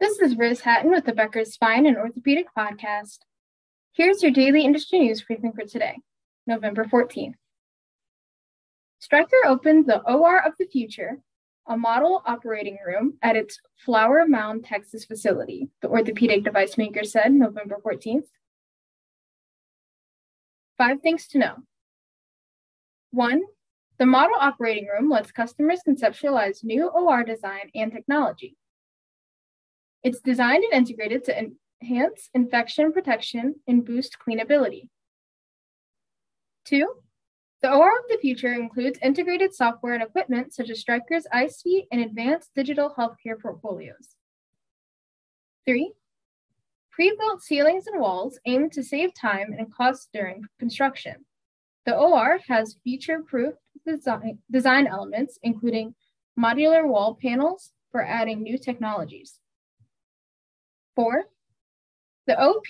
This is Riz Hatton with the Becker's Spine and Orthopedic Podcast. Here's your daily industry news briefing for today, November 14th. Stryker opened the OR of the Future, a model operating room at its Flower Mound, Texas facility, the orthopedic device maker said November 14th. Five things to know. One, the model operating room lets customers conceptualize new OR design and technology. It's designed and integrated to enhance infection protection and boost cleanability. Two, the OR of the future includes integrated software and equipment such as Stryker's iSuite and advanced digital healthcare portfolios. Three, pre-built ceilings and walls aim to save time and cost during construction. The OR has future-proof design, design elements, including modular wall panels for adding new technologies. Four, the OP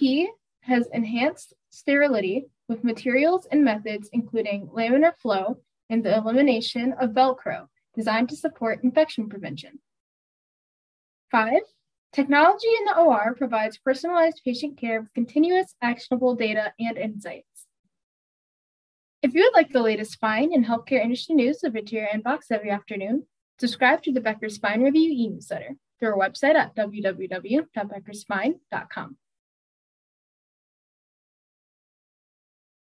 has enhanced sterility with materials and methods including laminar flow and the elimination of Velcro, designed to support infection prevention. Five, technology in the OR provides personalized patient care with continuous actionable data and insights. If you would like the latest spine and healthcare industry news delivered to your inbox every afternoon, subscribe to the Becker Spine Review e-newsletter through our website at www.beckerspine.com.